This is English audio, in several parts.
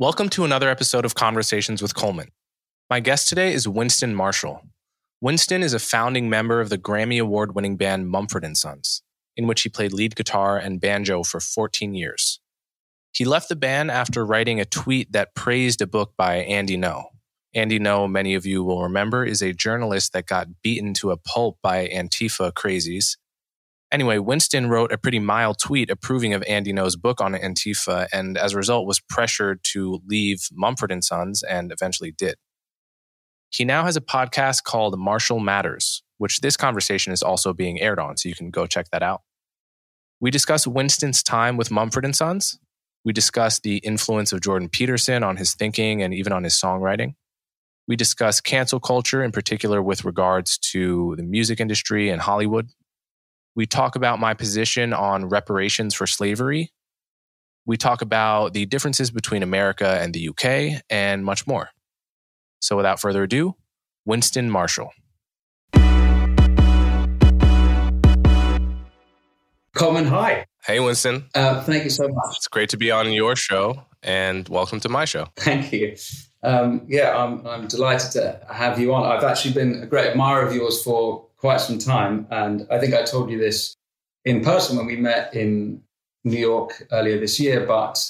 Welcome to another episode of Conversations with Coleman. My guest today is Winston Marshall. Winston is a founding member of the Grammy Award winning band Mumford Sons, in which he played lead guitar and banjo for 14 years. He left the band after writing a tweet that praised a book by Andy Ngo. Andy Ngo, many of you will remember, is a journalist that got beaten to a pulp by Antifa crazies Anyway, Winston wrote a pretty mild tweet approving of Andy Ngo's book on Antifa, and as a result, was pressured to leave Mumford Sons, and eventually did. He now has a podcast called Marshall Matters, which this conversation is also being aired on, so you can go check that out. We discuss Winston's time with Mumford Sons. We discuss the influence of Jordan Peterson on his thinking and even on his songwriting. We discuss cancel culture, in particular with regards to the music industry and Hollywood. We talk about my position on reparations for slavery. We talk about the differences between America and the UK and much more. So without further ado, Winston Marshall. Coleman, hi. Hey, Winston. Uh, thank you so much. It's great to be on your show and welcome to my show. Thank you. Um, yeah, I'm, I'm delighted to have you on. I've actually been a great admirer of yours for quite some time. And I think I told you this in person when we met in New York earlier this year, but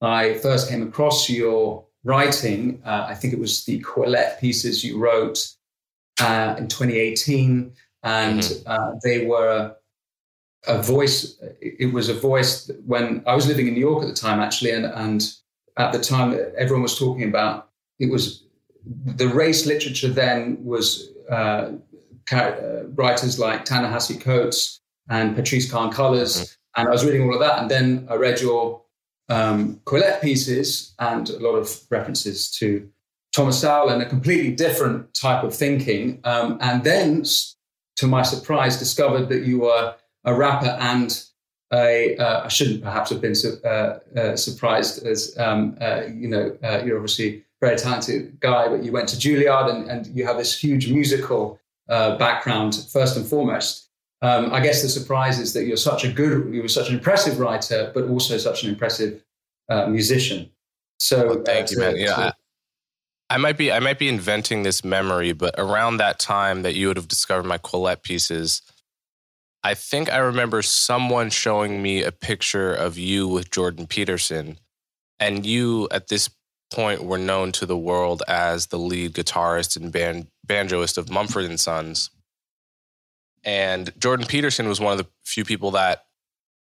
I first came across your writing. Uh, I think it was the Quillette pieces you wrote uh, in 2018, and mm-hmm. uh, they were a voice. It was a voice when I was living in New York at the time, actually, and, and at the time everyone was talking about it was the race literature then was uh, uh, writers like Ta-Nehisi Coates and Patrisse Khan-Cullors. Mm-hmm. And I was reading all of that. And then I read your um, Quillette pieces and a lot of references to Thomas Sowell and a completely different type of thinking. Um, and then, to my surprise, discovered that you were a rapper and a, uh, I shouldn't perhaps have been su- uh, uh, surprised as, um, uh, you know, uh, you're obviously a very talented guy, but you went to Juilliard and, and you have this huge musical uh, background first and foremost. Um, I guess the surprise is that you're such a good, you were such an impressive writer, but also such an impressive uh, musician. So well, thank uh, you, man. Yeah, I, I might be, I might be inventing this memory, but around that time that you would have discovered my Quillette pieces, I think I remember someone showing me a picture of you with Jordan Peterson, and you at this point were known to the world as the lead guitarist and band, banjoist of Mumford and Sons. And Jordan Peterson was one of the few people that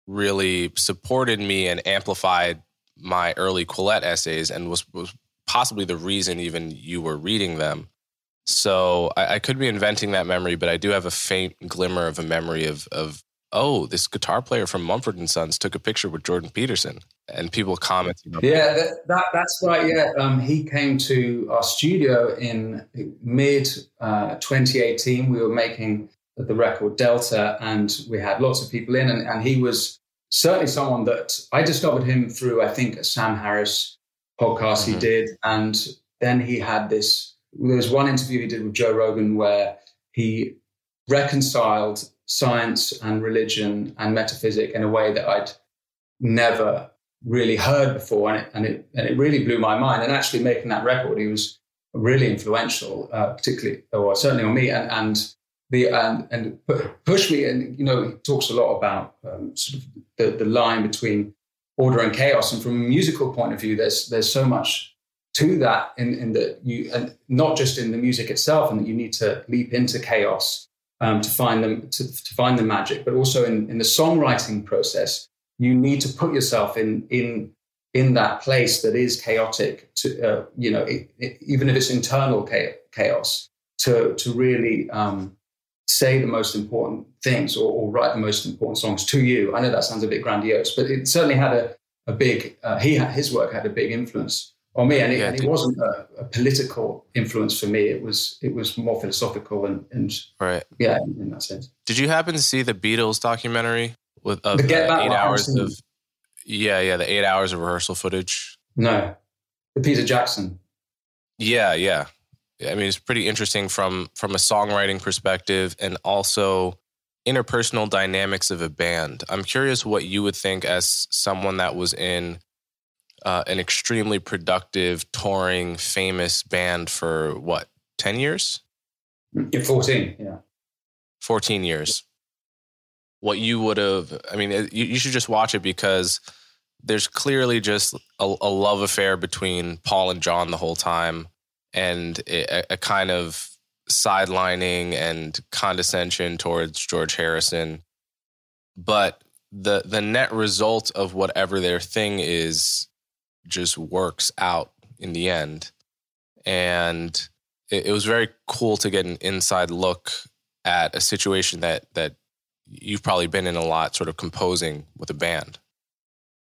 really supported me and amplified my early Quillette essays and was, was possibly the reason even you were reading them. So I, I, could be inventing that memory, but I do have a faint glimmer of a memory of, of oh, this guitar player from Mumford and Sons took a picture with Jordan Peterson and people commenting. yeah, that, that, that's right. Yeah, um, he came to our studio in mid uh, 2018. We were making the record Delta, and we had lots of people in, and, and he was certainly someone that I discovered him through. I think a Sam Harris podcast mm-hmm. he did, and then he had this. There was one interview he did with Joe Rogan where he reconciled science and religion and metaphysic in a way that I'd never really heard before, and it, and it, and it really blew my mind. And actually, making that record, he was really influential, uh, particularly or certainly on me, and and the and and pushed me. And you know, he talks a lot about um, sort of the, the line between order and chaos. And from a musical point of view, there's there's so much to that in, in that you and not just in the music itself, and that you need to leap into chaos um, to find them to, to find the magic, but also in, in the songwriting process you need to put yourself in in in that place that is chaotic to uh, you know it, it, even if it's internal chaos to to really um, say the most important things or, or, write the most important songs to you. I know that sounds a bit grandiose, but it certainly had a, a big, uh, he his work had a big influence on me. And it, yeah, and it wasn't a, a, political influence for me. It was, it was more philosophical and, and right. yeah, in, that sense. Did you happen to see the Beatles documentary with of, uh, eight hours of, yeah, yeah, the eight hours of rehearsal footage? No, the Peter Jackson. Yeah, yeah. I mean, it's pretty interesting from from a songwriting perspective and also interpersonal dynamics of a band. I'm curious what you would think as someone that was in uh, an extremely productive, touring, famous band for what, 10 years? Yeah, 14, yeah. 14 years. What you would have, I mean, you, you should just watch it because there's clearly just a, a love affair between Paul and John the whole time and a, a kind of sidelining and condescension towards George Harrison. But the the net result of whatever their thing is just works out in the end. And it, it was very cool to get an inside look at a situation that that you've probably been in a lot, sort of composing with a band.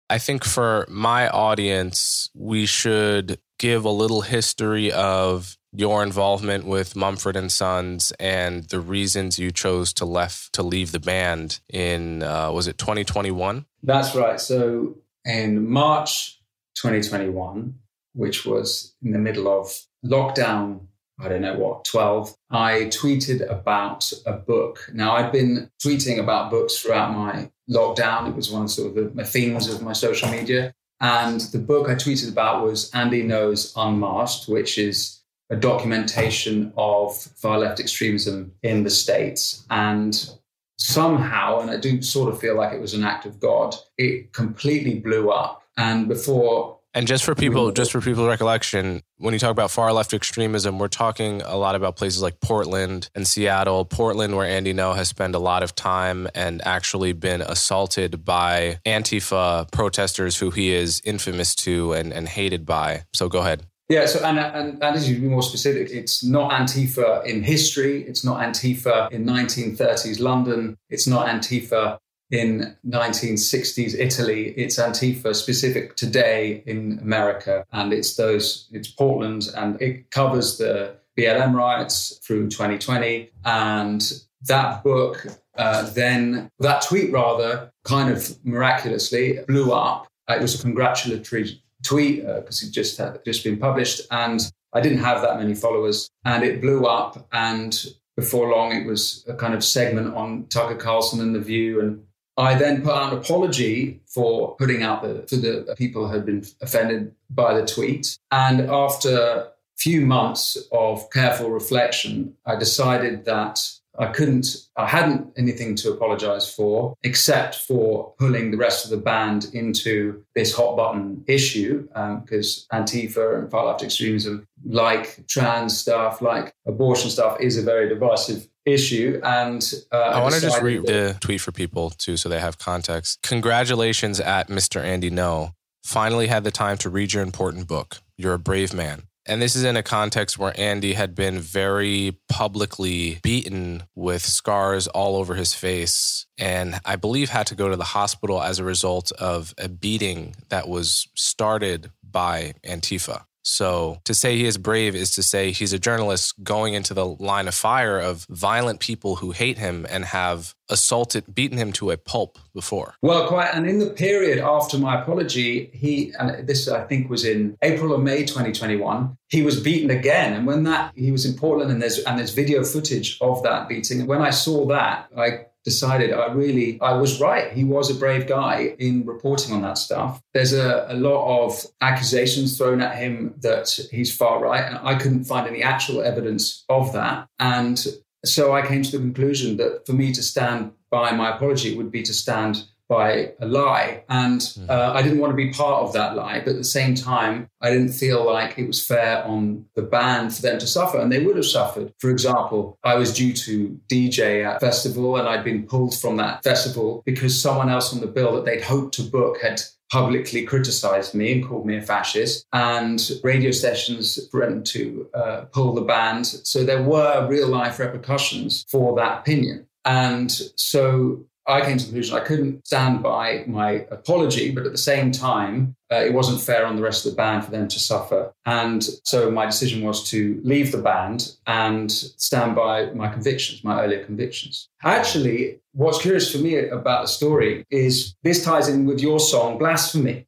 I think for my audience, we should give a little history of your involvement with Mumford and Sons and the reasons you chose to left to leave the band in uh, was it 2021? That's right. So in March 2021, which was in the middle of lockdown, I don't know what, 12, I tweeted about a book. Now I'd been tweeting about books throughout my lockdown. It was one of sort of the themes of my social media. And the book I tweeted about was Andy Ngo's Unmasked, which is a documentation of far left extremism in the States. And somehow, and I do sort of feel like it was an act of God, it completely blew up. And before and just for people, just for people's recollection, when you talk about far left extremism, we're talking a lot about places like Portland and Seattle. Portland, where Andy Ngo has spent a lot of time and actually been assaulted by Antifa protesters who he is infamous to and, and hated by. So go ahead. Yeah, so and, and, and as you be more specific, it's not Antifa in history. It's not Antifa in 1930s London. It's not Antifa in 1960s Italy. It's Antifa specific today in America, and it's those. It's Portland, and it covers the BLM riots through 2020. And that book, uh, then that tweet rather, kind of miraculously blew up. It was a congratulatory tweet because uh, it just had just been published, and I didn't have that many followers, and it blew up. And before long, it was a kind of segment on Tucker Carlson and The View, and I then put out an apology for putting out the for the people who had been offended by the tweet. And after a few months of careful reflection, I decided that I couldn't, I hadn't anything to apologize for except for pulling the rest of the band into this hot button issue because um, Antifa and far left extremism, like trans stuff, like abortion stuff, is a very divisive issue. And uh, I, I want to just read the tweet for people too, so they have context. Congratulations at Mr. Andy Ngo. Finally had the time to read your important book. You're a brave man. And this is in a context where Andy had been very publicly beaten with scars all over his face. And I believe had to go to the hospital as a result of a beating that was started by Antifa. So to say he is brave is to say he's a journalist going into the line of fire of violent people who hate him and have assaulted, beaten him to a pulp before. Well, quite. And in the period after my apology, he, and this I think was in April or May 2021, he was beaten again. And when that, he was in Portland and there's, and there's video footage of that beating. And when I saw that, I decided I really, I was right. He was a brave guy in reporting on that stuff. There's a, a, lot of accusations thrown at him that he's far right, and I couldn't find any actual evidence of that. And so I came to the conclusion that for me to stand by my apology would be to stand by a lie. And mm-hmm. uh, I didn't want to be part of that lie. But at the same time, I didn't feel like it was fair on the band for them to suffer. And they would have suffered. For example, I was due to DJ at festival and I'd been pulled from that festival because someone else on the bill that they'd hoped to book had publicly criticized me and called me a fascist, and radio stations threatened to uh, pull the band. So there were real life repercussions for that opinion. And so I came to the conclusion I couldn't stand by my apology, but at the same time, uh, it wasn't fair on the rest of the band for them to suffer. And so my decision was to leave the band and stand by my convictions, my earlier convictions. Actually, what's curious for me about the story is this ties in with your song, Blasphemy,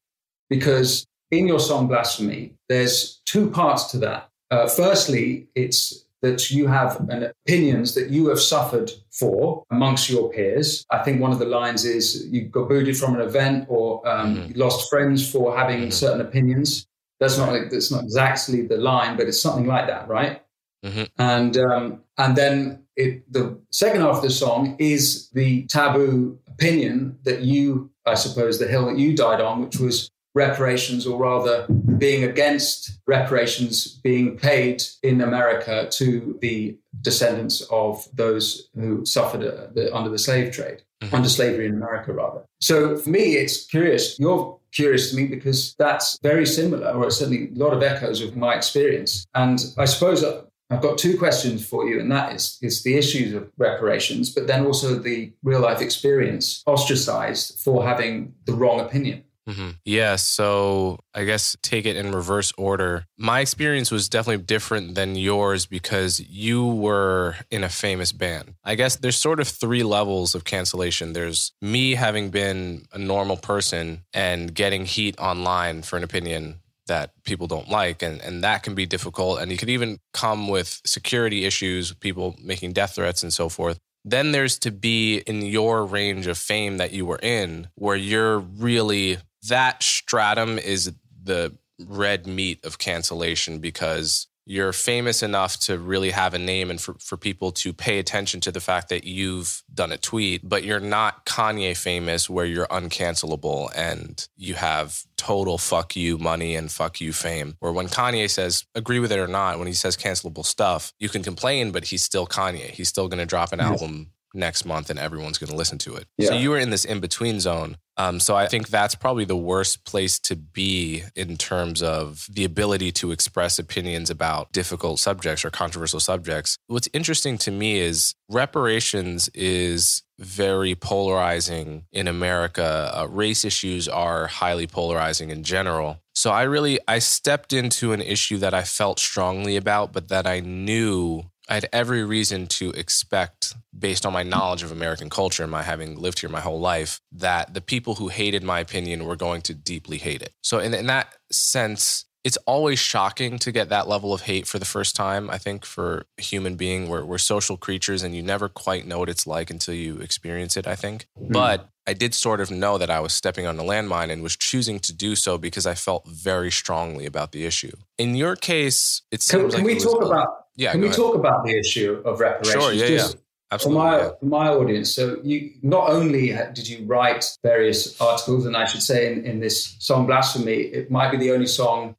because in your song, Blasphemy, there's two parts to that. Uh, firstly, it's that you have an opinions that you have suffered for amongst your peers. I think one of the lines is you got booted from an event or um, mm-hmm. lost friends for having mm-hmm. certain opinions. That's not that's not exactly the line, but it's something like that, right? Mm-hmm. And um, and then it, the second half of the song is the taboo opinion that you, I suppose, the hill that you died on, which was reparations, or rather being against reparations being paid in America to the descendants of those who suffered uh, the, under the slave trade, mm-hmm. under slavery in America, rather. So for me, it's curious. You're curious to me because that's very similar, or certainly a lot of echoes of my experience. And I suppose I've got two questions for you, and that is, is the issues of reparations, but then also the real life experience ostracized for having the wrong opinion. Mm-hmm. Yeah. So I guess take it in reverse order. My experience was definitely different than yours because you were in a famous band. I guess there's sort of three levels of cancellation. There's me having been a normal person and getting heat online for an opinion that people don't like and, and that can be difficult and you could even come with security issues people making death threats and so forth then there's to be in your range of fame that you were in where you're really that stratum is the red meat of cancellation because you're famous enough to really have a name and for, for people to pay attention to the fact that you've done a tweet, but you're not Kanye famous where you're uncancelable and you have total fuck you money and fuck you fame. Where when Kanye says, agree with it or not, when he says cancelable stuff, you can complain, but he's still Kanye. He's still going to drop an yes. album next month and everyone's going to listen to it. Yeah. So you were in this in between zone. Um, so I think that's probably the worst place to be in terms of the ability to express opinions about difficult subjects or controversial subjects. What's interesting to me is reparations is very polarizing in America. Uh, race issues are highly polarizing in general. So I really I stepped into an issue that I felt strongly about, but that I knew I had every reason to expect, based on my knowledge of American culture and my having lived here my whole life, that the people who hated my opinion were going to deeply hate it. So, in, in that sense, it's always shocking to get that level of hate for the first time. I think for a human being, we're, we're social creatures and you never quite know what it's like until you experience it, I think. Mm. But I did sort of know that I was stepping on a landmine and was choosing to do so because I felt very strongly about the issue. In your case, it seems can, can we talk about yeah, can we ahead. talk about the issue of reparations? Sure, yeah, Just yeah. Absolutely. For my, for my audience, so you not only did you write various articles, and I should say in, in this song Blasphemy, it might be the only song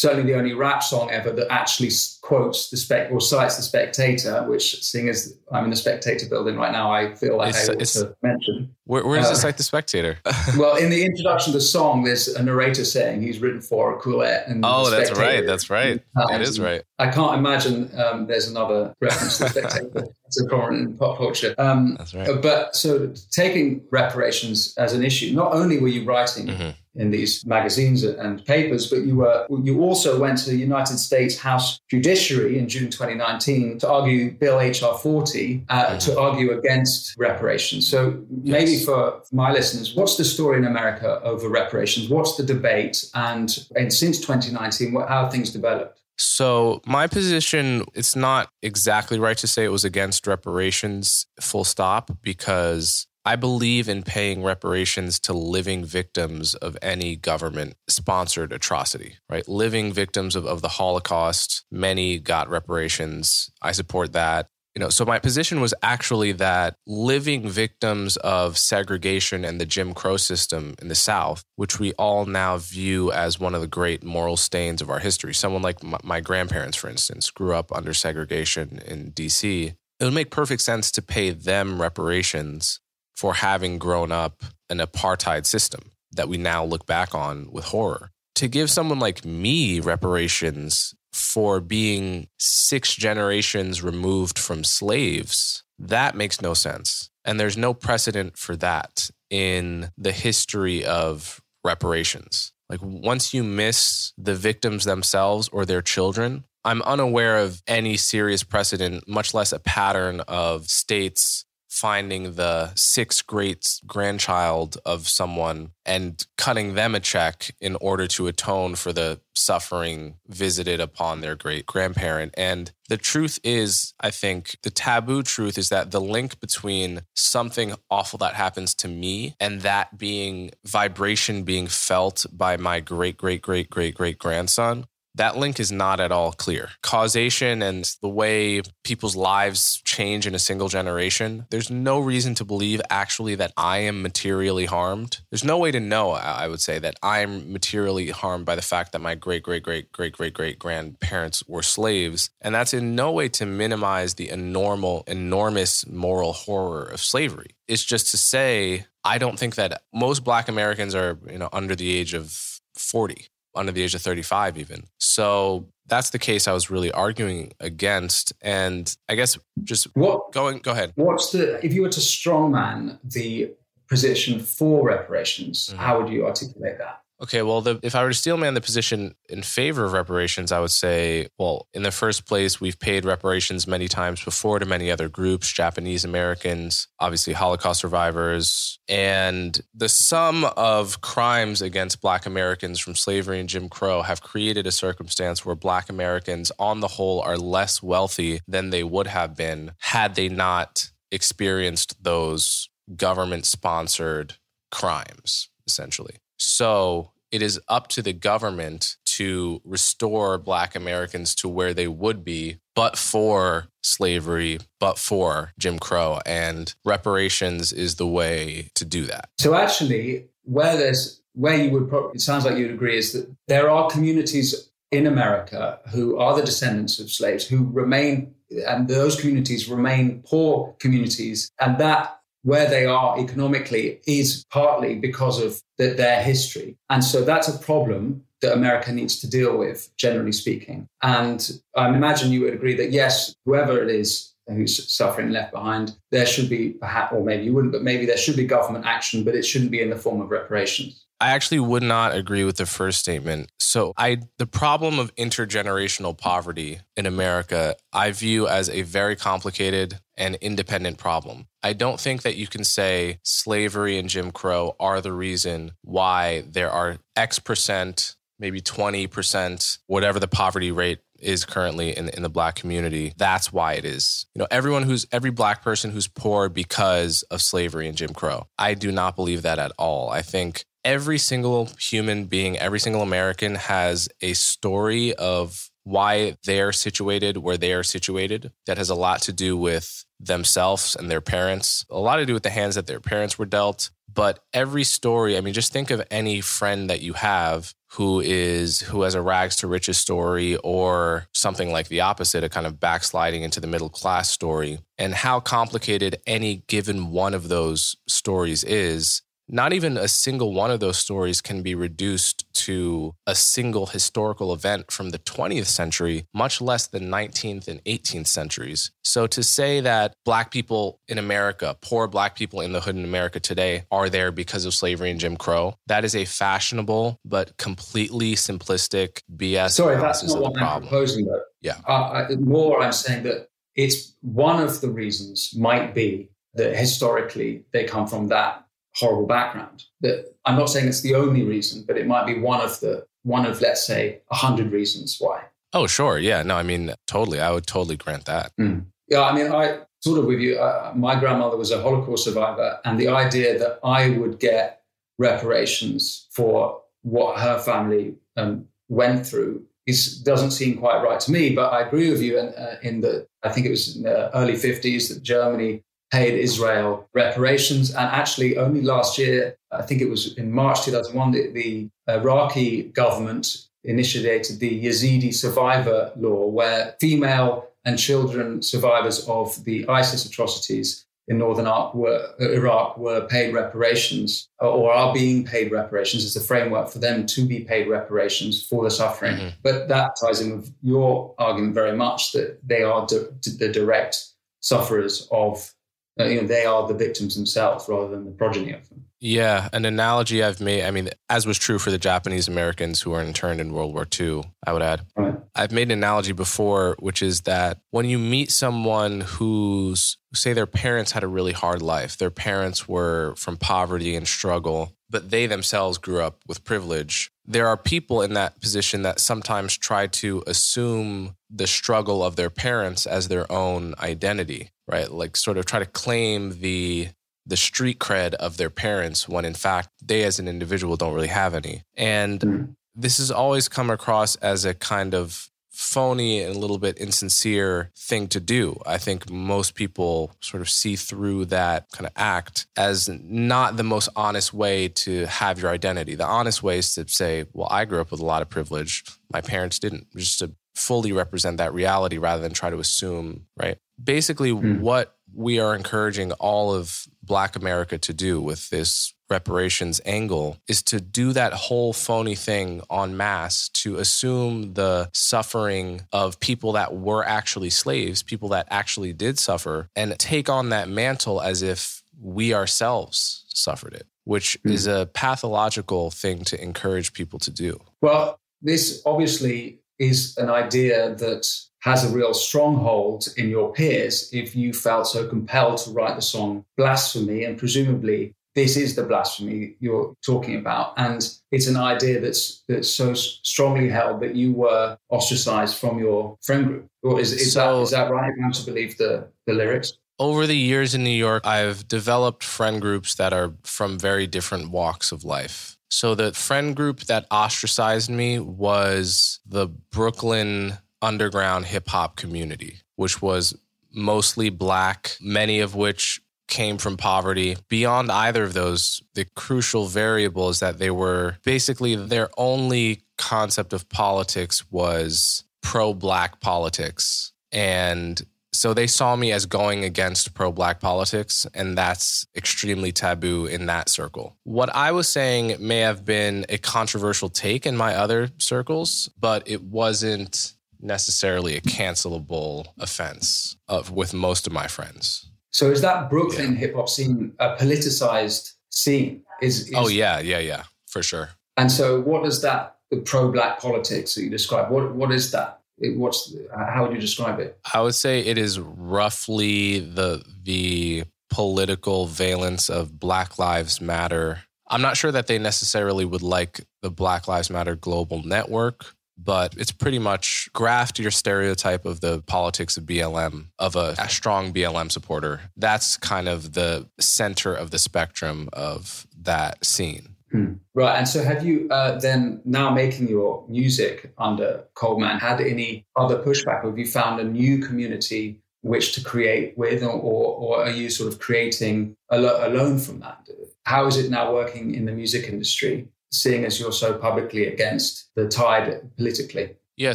certainly the only rap song ever that actually quotes the spec or cites the spectator which seeing as i'm in the spectator building right now i feel like it's, i ought to mention. Where, where does uh, it cite the spectator? well in the introduction of the song there's a narrator saying he's written for Quillette and oh that's right that's right. That is right. I can't imagine um, there's another reference to the spectator it's a in pop culture um, that's right but so taking reparations as an issue not only were you writing mm-hmm in these magazines and papers, but you were you also went to the United States House Judiciary in June 2019 to argue Bill HR 40 uh, mm-hmm. to argue against reparations. So maybe yes. for my listeners, what's the story in America over reparations? What's the debate? And, and since 2019, what, how have things developed? So, my position, it's not exactly right to say it was against reparations, full stop, because I believe in paying reparations to living victims of any government sponsored atrocity, right? Living victims of, of the Holocaust, many got reparations. I support that. You know, so my position was actually that living victims of segregation and the Jim Crow system in the South, which we all now view as one of the great moral stains of our history. Someone like my, my grandparents, for instance, grew up under segregation in DC. It would make perfect sense to pay them reparations for having grown up in an apartheid system that we now look back on with horror. To give someone like me reparations for being six generations removed from slaves, that makes no sense. And there's no precedent for that in the history of reparations. Like once you miss the victims themselves or their children, I'm unaware of any serious precedent, much less a pattern of states finding the sixth great grandchild of someone and cutting them a check in order to atone for the suffering visited upon their great grandparent. And the truth is, I think the taboo truth is that the link between something awful that happens to me and that being vibration being felt by my great, great, great, great, great grandson that link is not at all clear. Causation and the way people's lives change in a single generation, there's no reason to believe actually that I am materially harmed. There's no way to know, I would say, that I'm materially harmed by the fact that my great, great, great, great, great, great grandparents were slaves. And that's in no way to minimize the enormous, enormous moral horror of slavery. It's just to say, I don't think that most black Americans are, you know, under the age of 40 under the age of 35 even. So that's the case i was really arguing against. And i guess just what going go ahead. what's the if you were to strongman the position for reparations mm-hmm. how would you articulate that Okay, well, the, if I were to steelman the position in favor of reparations, I would say, well, in the first place, we've paid reparations many times before to many other groups, Japanese Americans, obviously Holocaust survivors, and the sum of crimes against Black Americans from slavery and Jim Crow have created a circumstance where Black Americans, on the whole, are less wealthy than they would have been had they not experienced those government sponsored crimes, essentially. So it is up to the government to restore Black Americans to where they would be, but for slavery, but for Jim Crow. And reparations is the way to do that. So actually, where there's where you would probably, it sounds like you'd agree is that there are communities in America who are the descendants of slaves who remain, and those communities remain poor communities. And that where they are economically is partly because of the, their history. And so that's a problem that America needs to deal with, generally speaking. And I imagine you would agree that yes, whoever it is who's suffering left behind, there should be perhaps, or maybe you wouldn't, but maybe there should be government action, but it shouldn't be in the form of reparations. I actually would not agree with the first statement. So, I the problem of intergenerational poverty in America, I view as a very complicated and independent problem. I don't think that you can say slavery and Jim Crow are the reason why there are X percent, maybe 20%, whatever the poverty rate is currently in, in the black community. That's why it is. You know, everyone who's every black person who's poor because of slavery and Jim Crow. I do not believe that at all. I think every single human being, every single American has a story of why they're situated where they are situated that has a lot to do with themselves and their parents, a lot to do with the hands that their parents were dealt. But every story, I mean, just think of any friend that you have who is who has a rags to riches story or something like the opposite, a kind of backsliding into the middle class story, and how complicated any given one of those stories is not even a single one of those stories can be reduced to a single historical event from the 20th century, much less the 19th and 18th centuries. So to say that Black people in America, poor Black people in the hood in America today, are there because of slavery and Jim Crow, that is a fashionable but completely simplistic BS Sorry, that's not what I'm proposing, though. Yeah. Uh, more, I'm saying that it's one of the reasons might be that historically they come from that horrible background. That I'm not saying it's the only reason, but it might be one of the one of let's say a hundred reasons why. Oh, sure, yeah, no, I mean, totally, I would totally grant that. Mm. Yeah, I mean, I sort of with you. Uh, my grandmother was a Holocaust survivor, and the idea that I would get reparations for what her family um, went through is doesn't seem quite right to me. But I agree with you in, uh, in that I think it was in the early 50s that Germany paid Israel reparations. And actually, only last year, I think it was in March 2001, the, the Iraqi government initiated the Yazidi survivor law, where female and children survivors of the ISIS atrocities in northern Iraq were, Iraq were paid reparations or are being paid reparations as a framework for them to be paid reparations for the suffering. Mm-hmm. But that ties in with your argument very much that they are the direct sufferers of, uh, you know, they are the victims themselves rather than the progeny of them. Yeah, an analogy I've made, I mean, as was true for the Japanese Americans who were interned in World War II, I would add. Right. I've made an analogy before, which is that when you meet someone who's, say, their parents had a really hard life, their parents were from poverty and struggle, but they themselves grew up with privilege. There are people in that position that sometimes try to assume the struggle of their parents as their own identity, right? Like, sort of try to claim the the street cred of their parents when in fact they as an individual don't really have any. And mm. this has always come across as a kind of phony and a little bit insincere thing to do. I think most people sort of see through that kind of act as not the most honest way to have your identity. The honest way is to say, well, I grew up with a lot of privilege. My parents didn't, just to fully represent that reality rather than try to assume, right? Basically, mm. what we are encouraging all of Black America to do with this reparations angle is to do that whole phony thing en masse to assume the suffering of people that were actually slaves, people that actually did suffer, and take on that mantle as if we ourselves suffered it, which mm. is a pathological thing to encourage people to do. Well, this obviously is an idea that has a real stronghold in your peers if you felt so compelled to write the song Blasphemy. And presumably, this is the blasphemy you're talking about. And it's an idea that's, that's so strongly held that you were ostracized from your friend group. Or is, is, so, that, is that right? I'm to believe the, the lyrics? Over the years in New York, I've developed friend groups that are from very different walks of life. So the friend group that ostracized me was the Brooklyn underground hip hop community, which was mostly black, many of which came from poverty. Beyond either of those, the crucial variable is that they were basically their only concept of politics was pro black politics. And so they saw me as going against pro black politics, and that's extremely taboo in that circle. What I was saying may have been a controversial take in my other circles, but it wasn't necessarily a cancelable offense of with most of my friends. So is that Brooklyn yeah. hip hop scene a politicized scene? Is, is, oh yeah, yeah, yeah, for sure. And so, what is that the pro black politics that you describe? What what is that? It, what's how would you describe it? I would say it is roughly the the political valence of Black Lives Matter. I'm not sure that they necessarily would like the Black Lives Matter global network, but it's pretty much graft your stereotype of the politics of BLM, of a, a, strong BLM supporter. That's kind of the center of the spectrum of that scene. Hmm. Right. And so have you uh, then now making your music under Coleman had any other pushback? Have you found a new community which to create with, or, or are you sort of creating alone from that? How is it now working in the music industry? Seeing as you're so publicly against the tide politically? Yeah,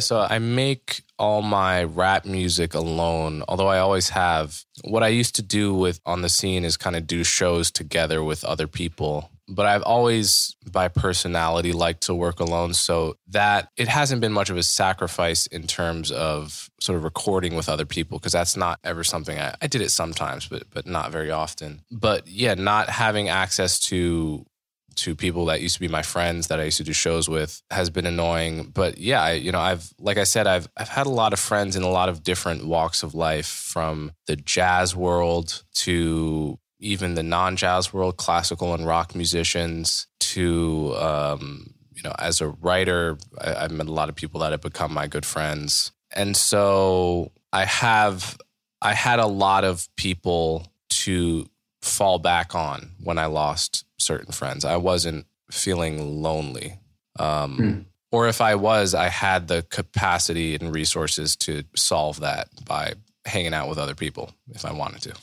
so I make all my rap music alone, although I always have. What I used to do with on the scene is kind of do shows together with other people. But I've always, by personality, liked to work alone. So that it hasn't been much of a sacrifice in terms of sort of recording with other people, because that's not ever something I, I did it sometimes, but but not very often. But yeah, not having access to to people that used to be my friends that I used to do shows with has been annoying. But yeah, I, you know, I've like I said, I've I've had a lot of friends in a lot of different walks of life, from the jazz world to even the non-jazz world, classical and rock musicians, to um, you know, as a writer, I, I've met a lot of people that have become my good friends, and so I have I had a lot of people to fall back on when I lost certain friends. I wasn't feeling lonely. Um, mm. Or if I was, I had the capacity and resources to solve that by hanging out with other people if I wanted to.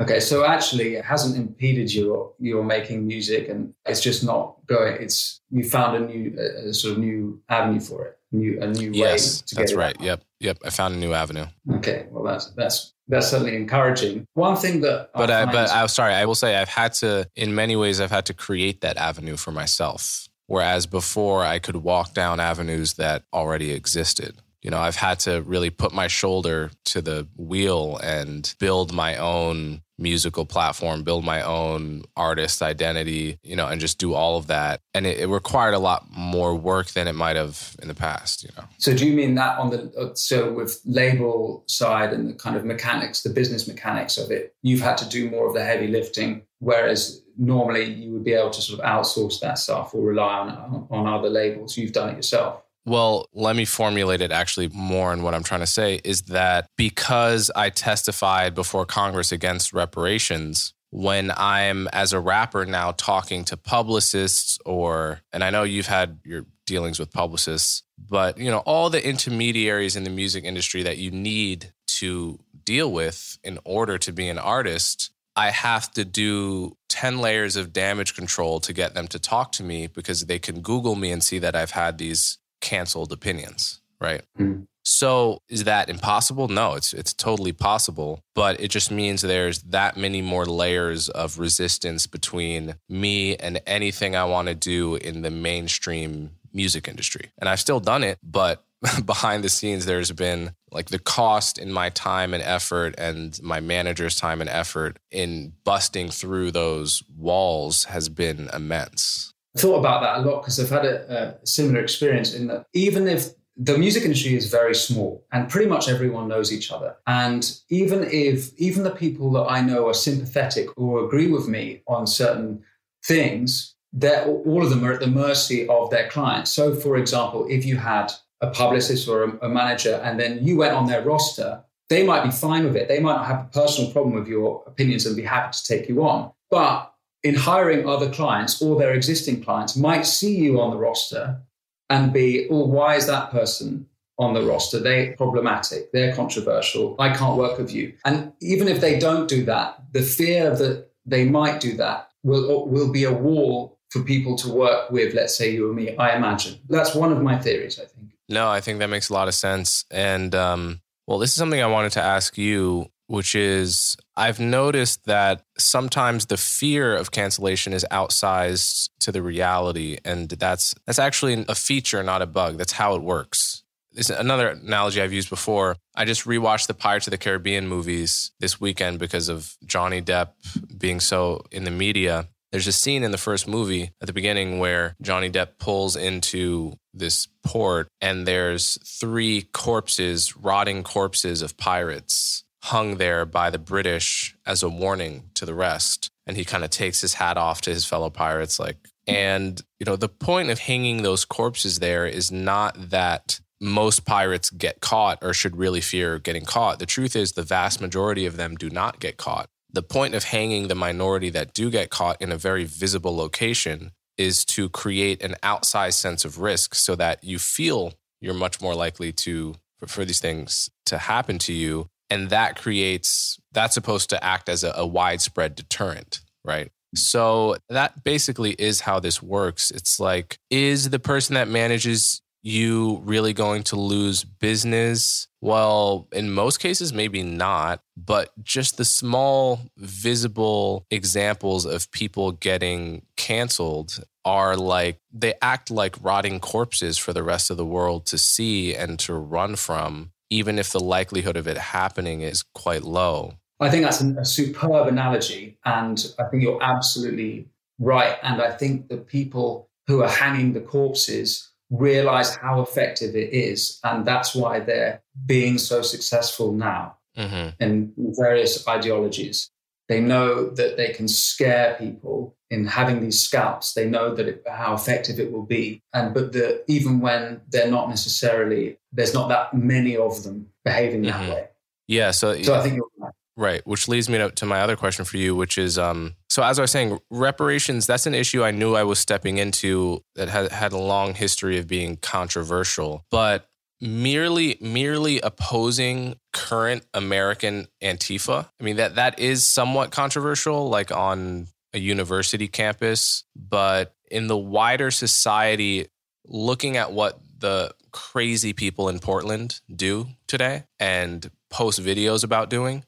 Okay, so actually, it hasn't impeded you. You're making music, and it's just not going. It's you found a new, a, sort of new avenue for it, new a new yes, way. to that's right. Yep, yep. I found a new avenue. Okay, well, that's that's that's certainly encouraging. One thing that, but I, I but I'm sorry, I will say I've had to, in many ways, I've had to create that avenue for myself. Whereas before, I could walk down avenues that already existed you know, I've had to really put my shoulder to the wheel and build my own musical platform, build my own artist identity, you know, and just do all of that. And it, it, required a lot more work than it might have in the past, you know. So do you mean that on the uh, so with label side and the kind of mechanics, the business mechanics of it, you've had to do more of the heavy lifting, whereas normally you would be able to sort of outsource that stuff or rely on on other labels. You've done it yourself. Well, let me formulate it actually more in what I'm trying to say is that because I testified before Congress against reparations, when I'm as a rapper now talking to publicists or and I know you've had your dealings with publicists, but you know, all the intermediaries in the music industry that you need to deal with in order to be an artist, I have to do 10 layers of damage control to get them to talk to me because they can Google me and see that I've had these canceled opinions, right? Mm. So is that impossible? No, it's it's totally possible, but it just means there's that many more layers of resistance between me and anything I want to do in the mainstream music industry. And I've still done it, but behind the scenes there's been like the cost in my time and effort and my manager's time and effort in busting through those walls has been immense thought about that a lot because I've had a, a similar experience in that even if the music industry is very small and pretty much everyone knows each other. And even if even the people that I know are sympathetic or agree with me on certain things, they're, all of them are at the mercy of their clients. So, for example, if you had a publicist or a, a manager and then you went on their roster, they might be fine with it. They might not have a personal problem with your opinions and be happy to take you on. But in hiring other clients or their existing clients might see you on the roster and be, oh, why is that person on the roster? They're problematic, they're controversial, I can't work with you. And even if they don't do that, the fear that they might do that will, will be a wall for people to work with, let's say you or me, I imagine. That's one of my theories, I think. No, I think that makes a lot of sense. And um, well, this is something I wanted to ask you which is I've noticed that sometimes the fear of cancellation is outsized to the reality. And that's that's actually a feature, not a bug. That's how it works. Another analogy I've used before. I just rewatched the Pirates of the Caribbean movies this weekend because of Johnny Depp being so in the media. There's a scene in the first movie at the beginning where Johnny Depp pulls into this port and there's three corpses, rotting corpses of pirates hung there by the British as a warning to the rest. And he kind of takes his hat off to his fellow pirates, like, and, you know, the point of hanging those corpses there is not that most pirates get caught or should really fear getting caught. The truth is, the vast majority of them do not get caught. The point of hanging the minority that do get caught in a very visible location is to create an outsized sense of risk so that you feel you're much more likely to for these things to happen to you and that creates that's supposed to act as a, a widespread deterrent right? So that basically is how this works. It's like is the person that manages you really going to lose business? Well, in most cases, maybe not, but just the small visible examples of people getting canceled are like they act like rotting corpses for the rest of the world to see and to run from even if the likelihood of it happening is quite low. I think that's a superb analogy. And I think you're absolutely right. And I think the people who are hanging the corpses realize how effective it is. And that's why they're being so successful now mm-hmm. in various ideologies. They know that they can scare people in having these scalps. They know that it, how effective it will be, and but the, even when they're not necessarily, there's not that many of them behaving that mm-hmm. way. Yeah. So, so I think right. Which leads me to, to, my other question for you, which is, um, So as I was saying, reparations, that's an issue I knew I was stepping into that had had a long history of being controversial. But merely merely opposing current American Antifa, I mean that that is somewhat controversial, like on a university campus, but in the wider society, looking at what the crazy people in Portland do today and post videos about doing,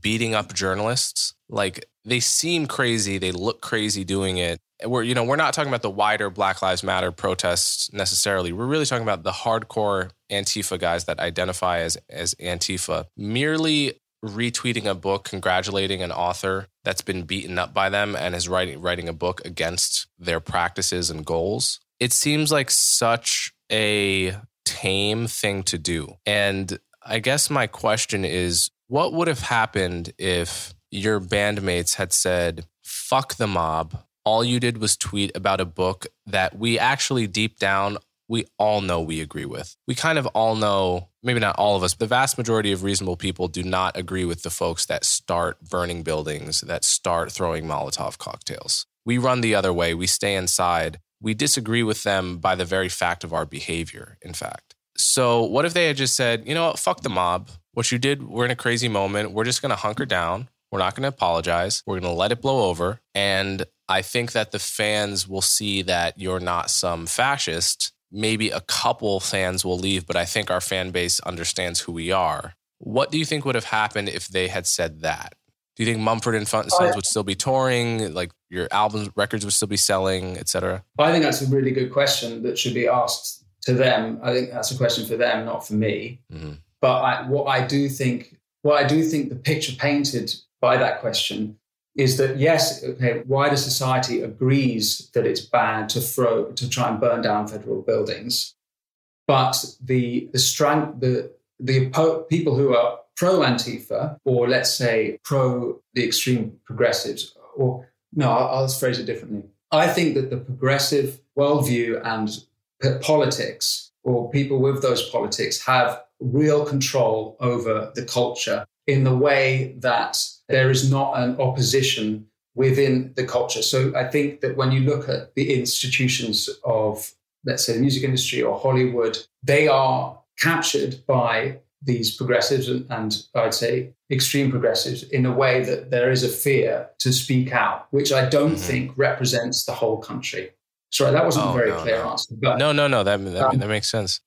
beating up journalists, like they seem crazy, they look crazy doing it. We're you know, we're not talking about the wider Black Lives Matter protests necessarily. We're really talking about the hardcore Antifa guys that identify as as Antifa. Merely retweeting a book congratulating an author that's been beaten up by them and is writing writing a book against their practices and goals. It seems like such a tame thing to do. And I guess my question is what would have happened if your bandmates had said, fuck the mob. All you did was tweet about a book that we actually deep down, we all know we agree with. We kind of all know, maybe not all of us, but the vast majority of reasonable people do not agree with the folks that start burning buildings, that start throwing Molotov cocktails. We run the other way, we stay inside. We disagree with them by the very fact of our behavior, in fact. So, what if they had just said, you know what, fuck the mob. What you did, we're in a crazy moment. We're just going to hunker down. We're not going to apologize. We're going to let it blow over. And I think that the fans will see that you're not some fascist. Maybe a couple fans will leave, but I think our fan base understands who we are. What do you think would have happened if they had said that? Do you think Mumford and Sons would still be touring? Like your albums, records would still be selling, etc.? I think that's a really good question that should be asked to them. I think that's a question for them, not for me. Mm-hmm. But I, what I do think, what I do think the picture painted by that question is that yes, okay, wider society agrees that it's bad to throw to try and burn down federal buildings, but the the strength the the people who are pro Antifa or let's say pro the extreme progressives or no, I'll, I'll phrase it differently. I think that the progressive worldview and politics or people with those politics have real control over the culture in the way that there is not an opposition within the culture. So I think that when you look at the institutions of, let's say, the music industry or Hollywood, they are captured by these progressives and, and, I'd say extreme progressives in a way that there is a fear to speak out, which I don't mm-hmm. think represents the whole country. Sorry, that wasn't oh, a very no, clear no. answer. But, no, no, no, that, that, um, that makes sense.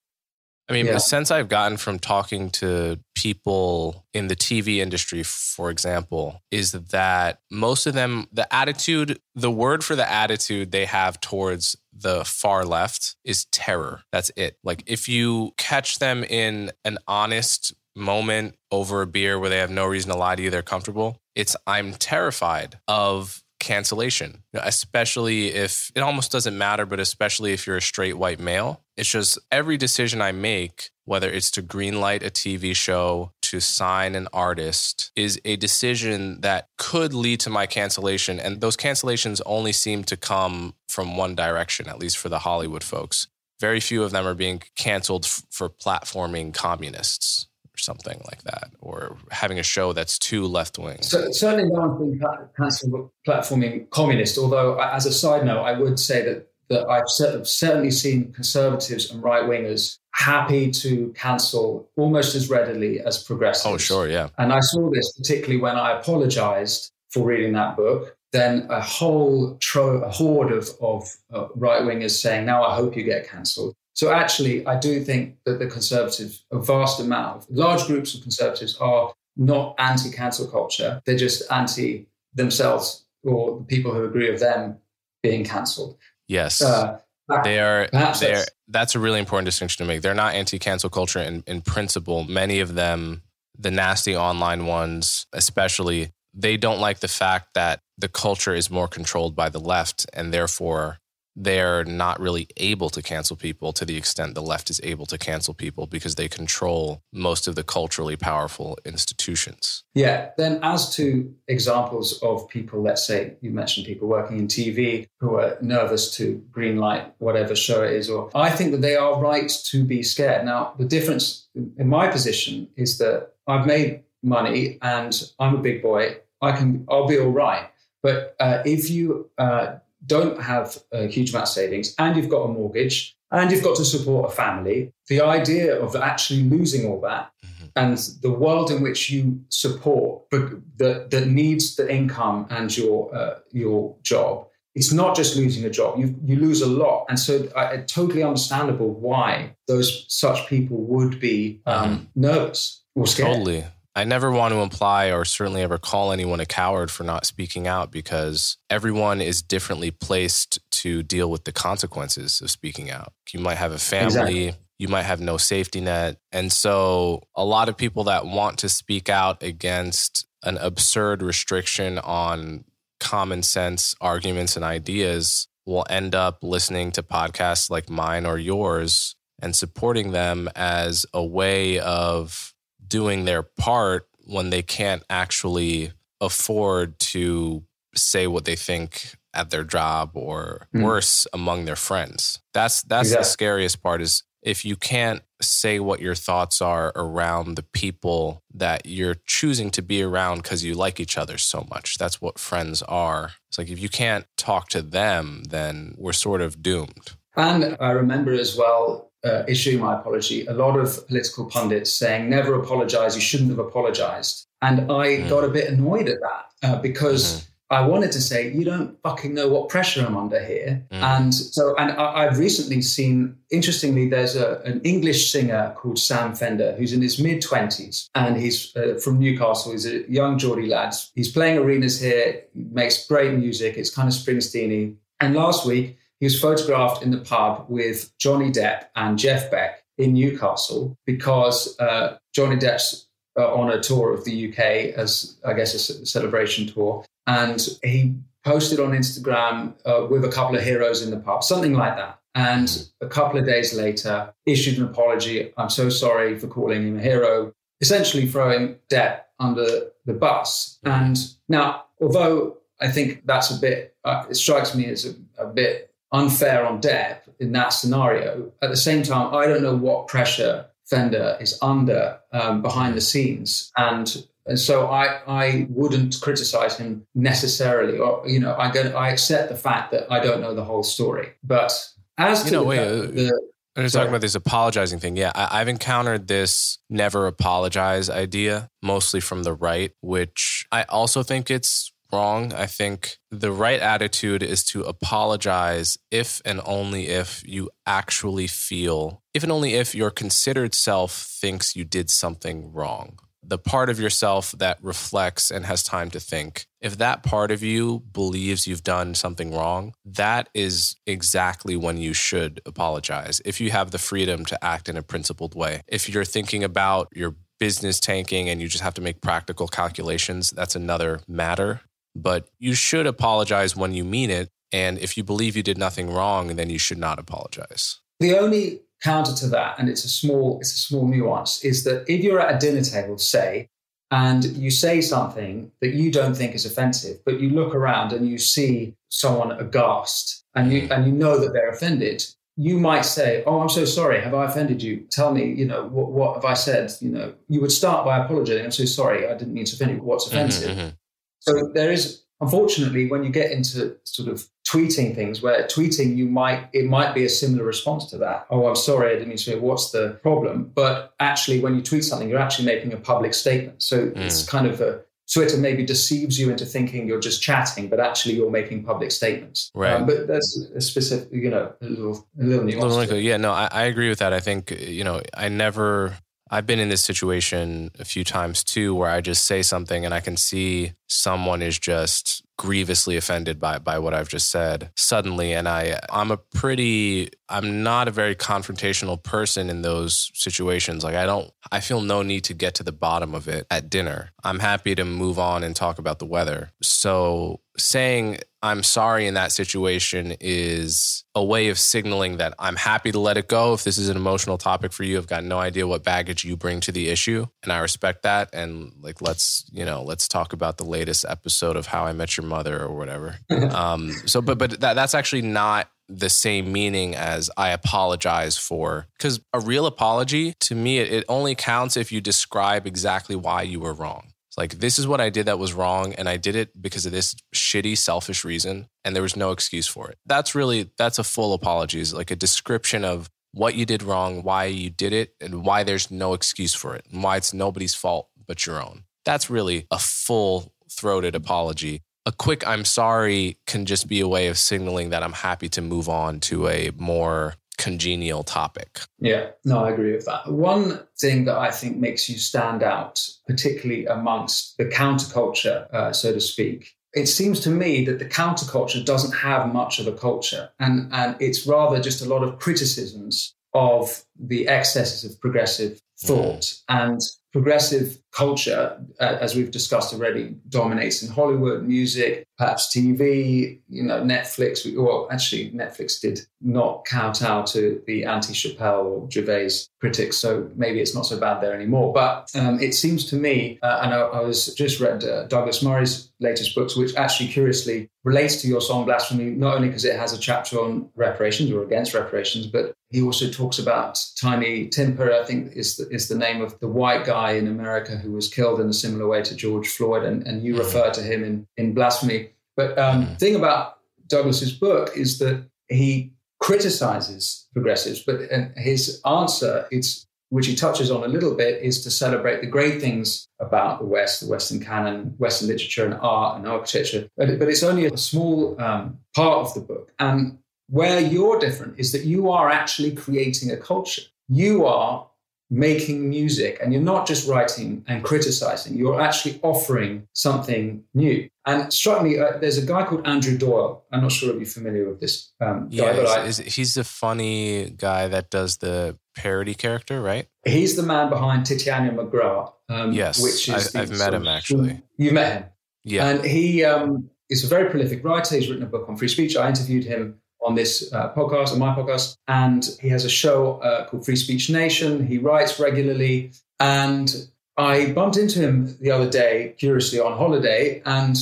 I mean, yeah. the sense I've gotten from talking to people in the TV industry, for example, is that most of them, the attitude, the word for the attitude they have towards the far left is terror. That's it. Like if you catch them in an honest moment over a beer where they have no reason to lie to you, they're comfortable. It's I'm terrified of cancellation, especially if it almost doesn't matter, but especially if you're a straight white male. It's just every decision I make, whether it's to greenlight a TV show, to sign an artist, is a decision that could lead to my cancellation. And those cancellations only seem to come from one direction, at least for the Hollywood folks. Very few of them are being canceled f- for platforming communists or something like that, or having a show that's too left wing. So, certainly, no one's been cancelled platforming communist. Although, as a side note, I would say that that I've certainly seen conservatives and right wingers happy to cancel almost as readily as progressives. Oh, sure, yeah. And I saw this particularly when I apologized for reading that book. Then a whole tro- a horde of, of uh, right wingers saying, "Now I hope you get cancelled." So actually, I do think that the Conservatives, a vast amount, large groups of Conservatives are not anti-cancel culture. They're just anti themselves or the people who agree with them being cancelled. Yes. Uh, they are, they are, that's a really important distinction to make. They're not anti cancel culture in, in principle. Many of them, the nasty online ones, especially, they don't like the fact that the culture is more controlled by the left and therefore they're not really able to cancel people to the extent the left is able to cancel people because they control most of the culturally powerful institutions. Yeah. Then, as to examples of people, let's say you mentioned people working in TV who are nervous to green light whatever show it is, or I think that they are right to be scared. Now, the difference in my position is that I've made money and I'm a big boy. I can, I'll be all right. But uh, if you uh, don't have a huge amount of savings and you've got a mortgage and you've got to support a family, the idea of actually losing all that mm-hmm. and the world in which you support that, that needs the income and your uh, your job it's not just losing a job you you lose a lot and so uh, totally understandable why those such people would be um, mm-hmm. nervous or scared totally I never want to imply or certainly ever call anyone a coward for not speaking out because everyone is differently placed to deal with the consequences of speaking out. You might have a family, exactly. you might have no safety net. And so, a lot of people that want to speak out against an absurd restriction on common sense arguments and ideas will end up listening to podcasts like mine or yours and supporting them as a way of doing their part when they can't actually afford to say what they think at their job or mm. worse among their friends. That's that's the scariest part is if you can't say what your thoughts are around the people that you're choosing to be around because you like each other so much. That's what friends are. It's like if you can't talk to them, then we're sort of doomed. And I remember as well uh, issuing my apology, a lot of political pundits saying, never apologize, you shouldn't have apologized. And I mm. got a bit annoyed at that uh, because. Mm I wanted to say, you don't fucking know what pressure I'm under here. Mm. And so, and I, have recently seen, interestingly, there's a, an English singer called Sam Fender who's in his mid 20s and he's uh, from Newcastle. He's a young Geordie lad. He's playing arenas here, makes great music. It's kind of Springsteen And last week, he was photographed in the pub with Johnny Depp and Jeff Beck in Newcastle because uh, Johnny Depp's uh, on a tour of the UK as, I guess, a celebration tour and he posted on Instagram uh, with a couple of heroes in the pub, something like that. And a couple of days later, issued an apology. I'm so sorry for calling him a hero, essentially throwing Depp under the bus. And now, although I think that's a bit, uh, it strikes me as a, a bit unfair on Depp in that scenario. At the same time, I don't know what pressure Fender is under um, behind the scenes. And and so I, I wouldn't criticize him necessarily, or you know, I go, I accept the fact that I don't know the whole story. But as you to know, the, wait, uh, the, I'm just talking about this apologizing thing. Yeah, I, I've encountered this never apologize idea, mostly from the right, which I also think it's wrong. I think the right attitude is to apologize if and only if you actually feel, if and only if your considered self thinks you did something wrong the part of yourself that reflects and has time to think, if that part of you believes you've done something wrong, that is exactly when you should apologize. If you have the freedom to act in a principled way, if you're thinking about your business tanking and you just have to make practical calculations, that's another matter. But you should apologize when you mean it. And if you believe you did nothing wrong, then you should not apologize. The only counter to that, and it's a small, it's a small nuance, is that if you're at a dinner table, say, and you say something that you don't think is offensive, but you look around and you see someone aghast and you and you know that they're offended, you might say, "Oh, I'm so sorry. Have I offended you? Tell me, you know, what, what have I said? You know, you would start by apologizing. I'm so sorry. I didn't mean to offend you. What's mm-hmm, offensive?" Mm-hmm, mm-hmm. So there is unfortunately, when you get into sort of tweeting things, where tweeting you might it might be a similar response to that. Oh, I'm sorry, I didn't mean to say. What's the problem? But actually, when you tweet something, you're actually making a public statement. So mm. it's kind of a Twitter maybe deceives you into thinking you're just chatting, but actually you're making public statements. Right. Um, but that's a specific, you know, a little, a little nuance. yeah, no, I, I agree with that. I think, you know, I never, I've been in this situation a few times too, where I just say something and I can see someone is just grievously offended by by what I've just said suddenly and I I'm a pretty I'm not a very confrontational person in those situations like I don't I feel no need to get to the bottom of it at dinner. I'm happy to move on and talk about the weather. So saying I'm sorry in that situation is a way of signaling that I'm happy to let it go. If this is an emotional topic for you, I've got no idea what baggage you bring to the issue. And I respect that. And like, let's, you know, let's talk about the latest episode of How I Met Your Mother or whatever. um, so, but, but that, that's actually not the same meaning as I apologize for. Because a real apology, to me, it, it only counts if you describe exactly why you were wrong Like, this is what I did that was wrong. And I did it because of this shitty, selfish reason. And there was no excuse for it. That's really, that's a full apology, is like a description of what you did wrong, why you did it, and why there's no excuse for it, and why it's nobody's fault but your own. That's really a full throated apology. A quick I'm sorry can just be a way of signaling that I'm happy to move on to a more congenial topic. Yeah, no, I agree with that. One thing that I think makes you stand out, particularly amongst the counterculture, uh, so to speak, it seems to me that the counterculture doesn't have much of a culture, and and it's rather just a lot of criticisms of the excesses of progressive thought mm. and progressive culture, uh, as we've discussed already, dominates in Hollywood, music, perhaps TV, you know, Netflix. Well, actually, Netflix did not kowtow to the anti-Chappelle or Gervais critics, so maybe it's not so bad there anymore. But um, it seems to me, uh, and I, I, was just read uh, Douglas Murray's latest books, which actually curiously relates to your song Blasphemy, not only because it has a chapter on reparations or against reparations, but he also talks about Tony Timpa, I think is the, is the name of the white guy in America who was killed in a similar way to George Floyd, and, and you mm-hmm. refer to him in, in Blasphemy. But um, the thing about Douglas's book is that he criticizes progressives, but his answer, it's which he touches on a little bit, is to celebrate the great things about the West, the Western canon, Western literature and art and architecture. But, but it's only a small um, part of the book. And where you're different is that you are actually creating a culture. You are making music and you're not just writing and criticizing, you're actually offering something new. And struck me, uh, there's a guy called Andrew Doyle. I'm not sure if you're familiar with this um, yeah, guy, but I, he's the funny guy that does the parody character, right? He's the man behind Titania McGrath. Um, yes, which is I, have met him actually. You met him, yeah, and he um, is a very prolific writer. He's written a book on free speech. I interviewed him on this uh, podcast, on my podcast. And he has a show uh, called Free Speech Nation. He writes regularly. And I bumped into him the other day, curiously on holiday, and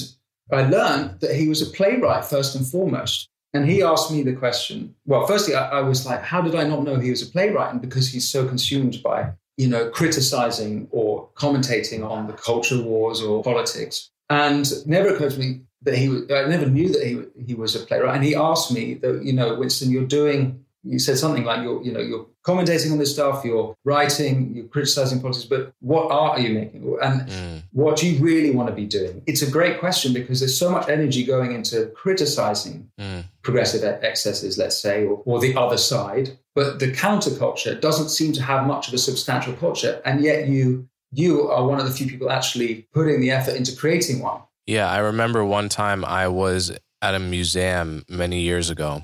I learned that he was a playwright first and foremost. And he asked me the question. Well, firstly, I, I was like, how did I not know he was a playwright? And because he's so consumed by, you know, criticizing or commentating on the culture wars or politics. And never occurred to me that he was, I never knew that he he was a playwright. And he asked me that, you know, Winston, you're doing, you said something like you're, you know, you're commentating on this stuff, you're writing, you're criticizing politics, but what art are you making? And mm. what do you really want to be doing? It's a great question because there's so much energy going into criticizing mm. progressive excesses, let's say, or, or the other side. But the counterculture doesn't seem to have much of a substantial culture. And yet you you are one of the few people actually putting the effort into creating one. Yeah, I remember one time I was at a museum many years ago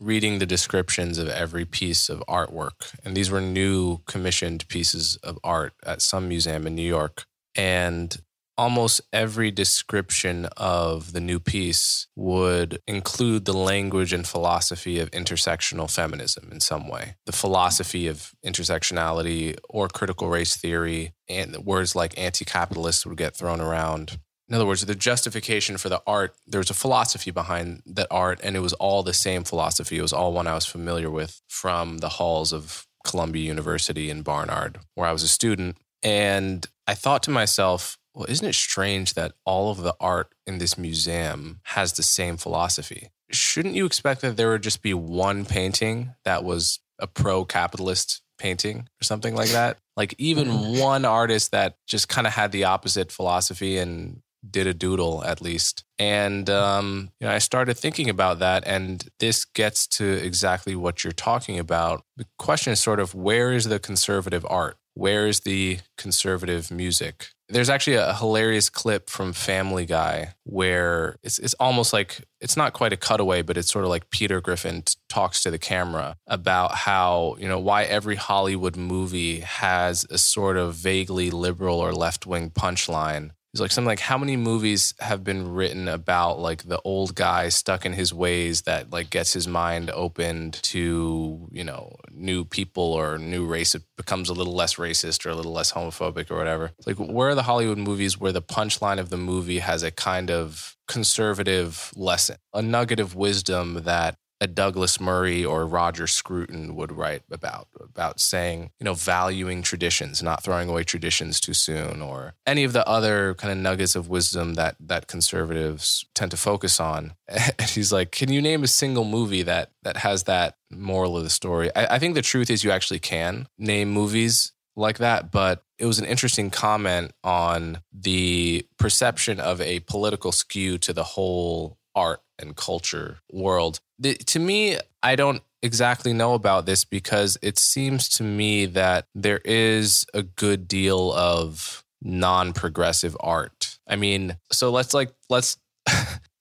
reading the descriptions of every piece of artwork. And these were new commissioned pieces of art at some museum in New York. And almost every description of the new piece would include the language and philosophy of intersectional feminism in some way. The philosophy of intersectionality or critical race theory, and words like anti capitalist would get thrown around in other words, the justification for the art, there was a philosophy behind that art, and it was all the same philosophy. It was all one I was familiar with from the halls of Columbia University in Barnard, where I was a student. And I thought to myself, well, isn't it strange that all of the art in this museum has the same philosophy? Shouldn't you expect that there would just be one painting that was a pro capitalist painting or something like that? Like even one artist that just kind of had the opposite philosophy and did a doodle at least. And um, you know, I started thinking about that, and this gets to exactly what you're talking about. The question is sort of where is the conservative art? Where is the conservative music? There's actually a hilarious clip from Family Guy where it's it's almost like it's not quite a cutaway, but it's sort of like Peter Griffin talks to the camera about how, you know, why every Hollywood movie has a sort of vaguely liberal or left wing punchline Like something like how many movies have been written about like the old guy stuck in his ways that like gets his mind opened to you know new people or new race it becomes a little less racist or a little less homophobic or whatever? Like where are the hollywood movies where the punchline of the movie has a kind of conservative lesson a nugget of wisdom that a Douglas Murray or Roger Scruton would write about about saying, you know, valuing traditions, not throwing away traditions too soon, or any of the other kind of nuggets of wisdom that that conservatives tend to focus on. And he's like, "Can you name a single movie that that has that moral of the story?" I, I think the truth is you actually can name movies like that, but it was an interesting comment on the perception of a political skew to the whole art and culture world. The, to me, I don't exactly know about this because it seems to me that there is a good deal of non-progressive art. I mean, so let's like let's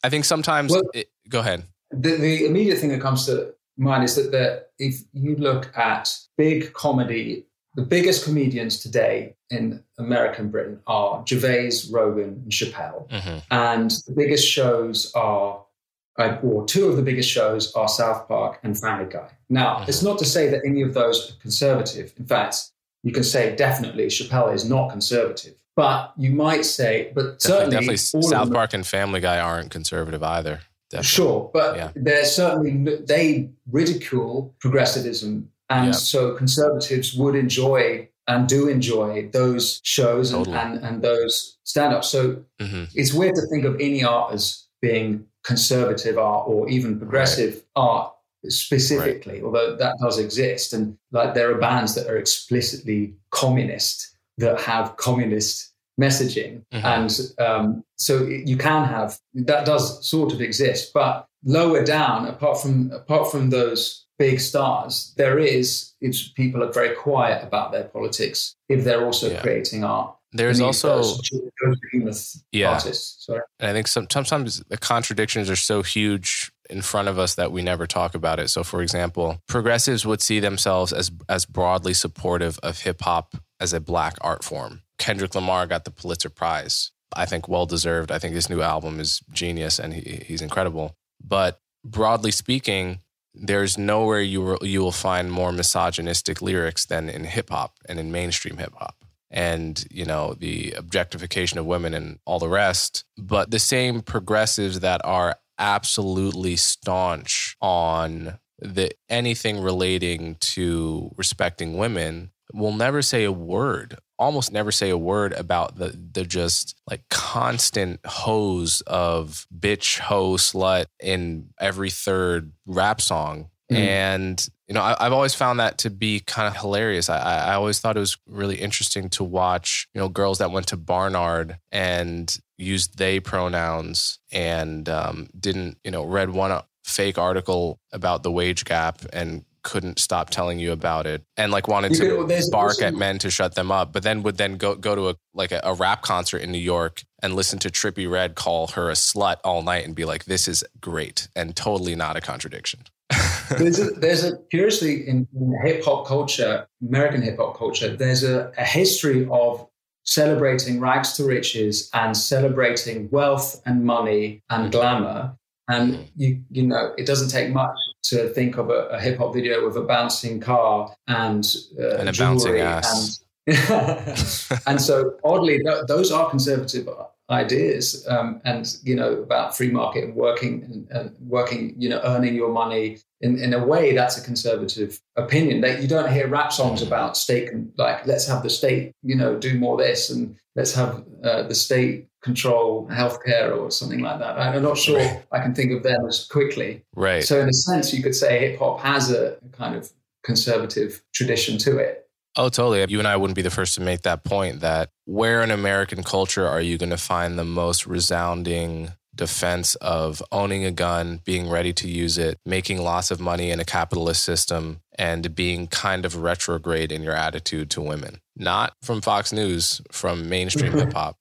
I think sometimes well, it, go ahead. The, the immediate thing that comes to mind is that the, if you look at big comedy the biggest comedians today in American Britain are Gervais, Rogan, and Chappelle. Mm-hmm. And the biggest shows are, uh, or two of the biggest shows are South Park and Family Guy. Now, mm-hmm. it's not to say that any of those are conservative. In fact, you can say definitely Chappelle is not conservative. But you might say, but certainly, definitely, definitely South Park and Family Guy aren't conservative either. Definitely. Sure, but yeah. they're certainly they ridicule progressivism and yep. so conservatives would enjoy and do enjoy those shows totally. and, and, and, those stand ups. So mm-hmm. it's weird to think of any art as being conservative art or even progressive right. art specifically, right. although that does exist. And like there are bands that are explicitly communist that have communist messaging. Mm-hmm. And um, so you can have that does sort of exist, but lower down, apart from apart from those big stars, there is, it's people are very quiet about their politics if they're also yeah. creating art. There's also yeah. artists. Sorry. And I think some, sometimes the contradictions are so huge in front of us that we never talk about it. So, for example, progressives would see themselves as as broadly supportive of hip hop as a black art form. Kendrick Lamar got the Pulitzer Prize. I think well deserved. I think his new album is genius and he, he's incredible. But broadly speaking, there's nowhere you will, you will find more misogynistic lyrics than in hip hop and in mainstream hip hop and you know the objectification of women and all the rest. But the same progressives that are absolutely staunch on the anything relating to respecting women will never say a word almost never say a word about the the just like constant hose of bitch hoe slut in every third rap song mm. and you know I, have always found that to be kind of hilarious I, I always thought it was really interesting to watch you know girls that went to barnard and used they pronouns and um, didn't you know read one fake article about the wage gap and couldn't stop telling you about it and like wanted you to could, bark at men to shut them up, but then would then go go to a like a, a, rap concert in New York and listen to Trippie Redd call her a slut all night and be like, "This is great," and totally not a contradiction. there's, a, there's a curiously in, in hip hop culture, American hip hop culture, there's a, a history of celebrating rags to riches and celebrating wealth and money and glamour. And mm-hmm. you you know, it doesn't take much to think of a, a hip hop video with a bouncing car and, uh, and a bouncing ass. And, and so oddly, th- those are conservative ideas, um, and you know about free market and working and, and, working, you know, earning your money in, in a way that's a conservative opinion. That you don't hear rap songs about state like let's have the state, you know, do more this and let's have uh, the state control healthcare or something like that. I'm not sure. I can think of them as quickly. Right. So in a sense, you could say hip hop has a kind of conservative tradition to it. Oh, totally. You and I wouldn't be the first to make that point that where in American culture are you going to find the most resounding defense of owning a gun, being ready to use it, making lots of money in a capitalist system, and being kind of retrograde in your attitude to women? Not from Fox News, from mainstream hip hop.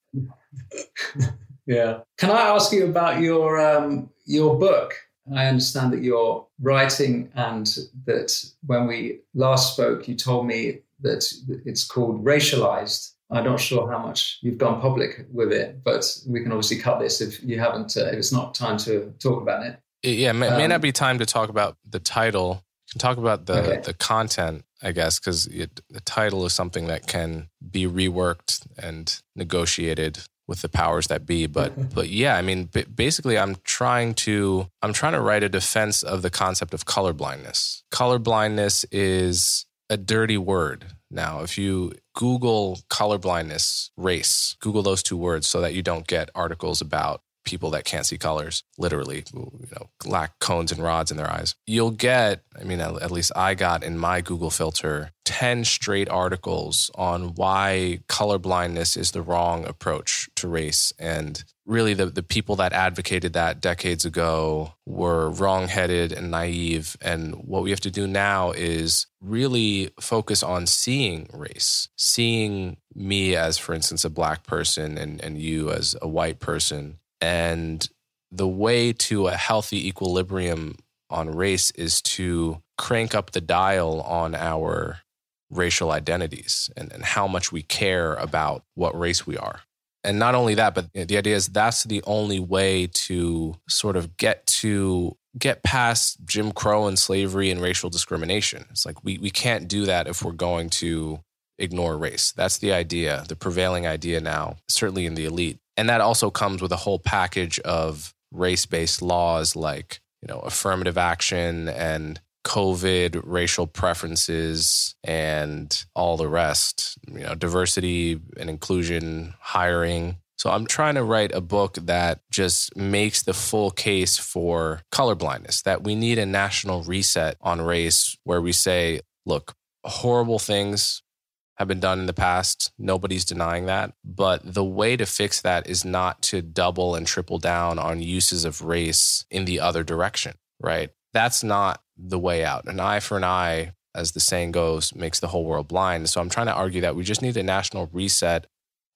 yeah. Can I ask you about your um, your book? I understand that you're writing, and that when we last spoke, you told me that it's called Racialized. I'm not sure how much you've gone public with it, but we can obviously cut this if you haven't. Uh, if it's not time to talk about it. Yeah, it may, um, may not be time to talk about the title. You can talk about the okay. the content I guess, because the title is something that can be reworked and negotiated with the powers that be. But mm-hmm. but yeah, I mean, b- basically, I'm trying to I'm trying to write a defense of the concept of colorblindness. Colorblindness is a dirty word. Now, if you Google colorblindness, race, Google those two words so that you don't get articles about people that can't see colors, literally, you know, lack cones and rods in their eyes. You'll get, I mean, at least I got in my Google filter 10 straight articles on why colorblindness is the wrong approach to race. And really, the, the people that advocated that decades ago were wrongheaded and naive. And what we have to do now is really focus on seeing race, seeing me as, for instance, a black person and, and you as a white person and the way to a healthy equilibrium on race is to crank up the dial on our racial identities and, and how much we care about what race we are. And not only that, but the idea is that's the only way to sort of get to get past Jim Crow and slavery and racial discrimination. It's like we, we can't do that if we're going to ignore race. That's the idea, the prevailing idea now, certainly in the elite. And that also comes with a whole package of race based laws like, you know, affirmative action and COVID, racial preferences, and all the rest, you know, diversity and inclusion, hiring. So I'm trying to write a book that just makes the full case for colorblindness, that we need a national reset on race where we say, look, horrible things have been done in the past. Nobody's denying that. But the way to fix that is not to double and triple down on uses of race in the other direction, right? That's not the way out. An eye for an eye, as the saying goes, makes the whole world blind. So I'm trying to argue that we just need a national reset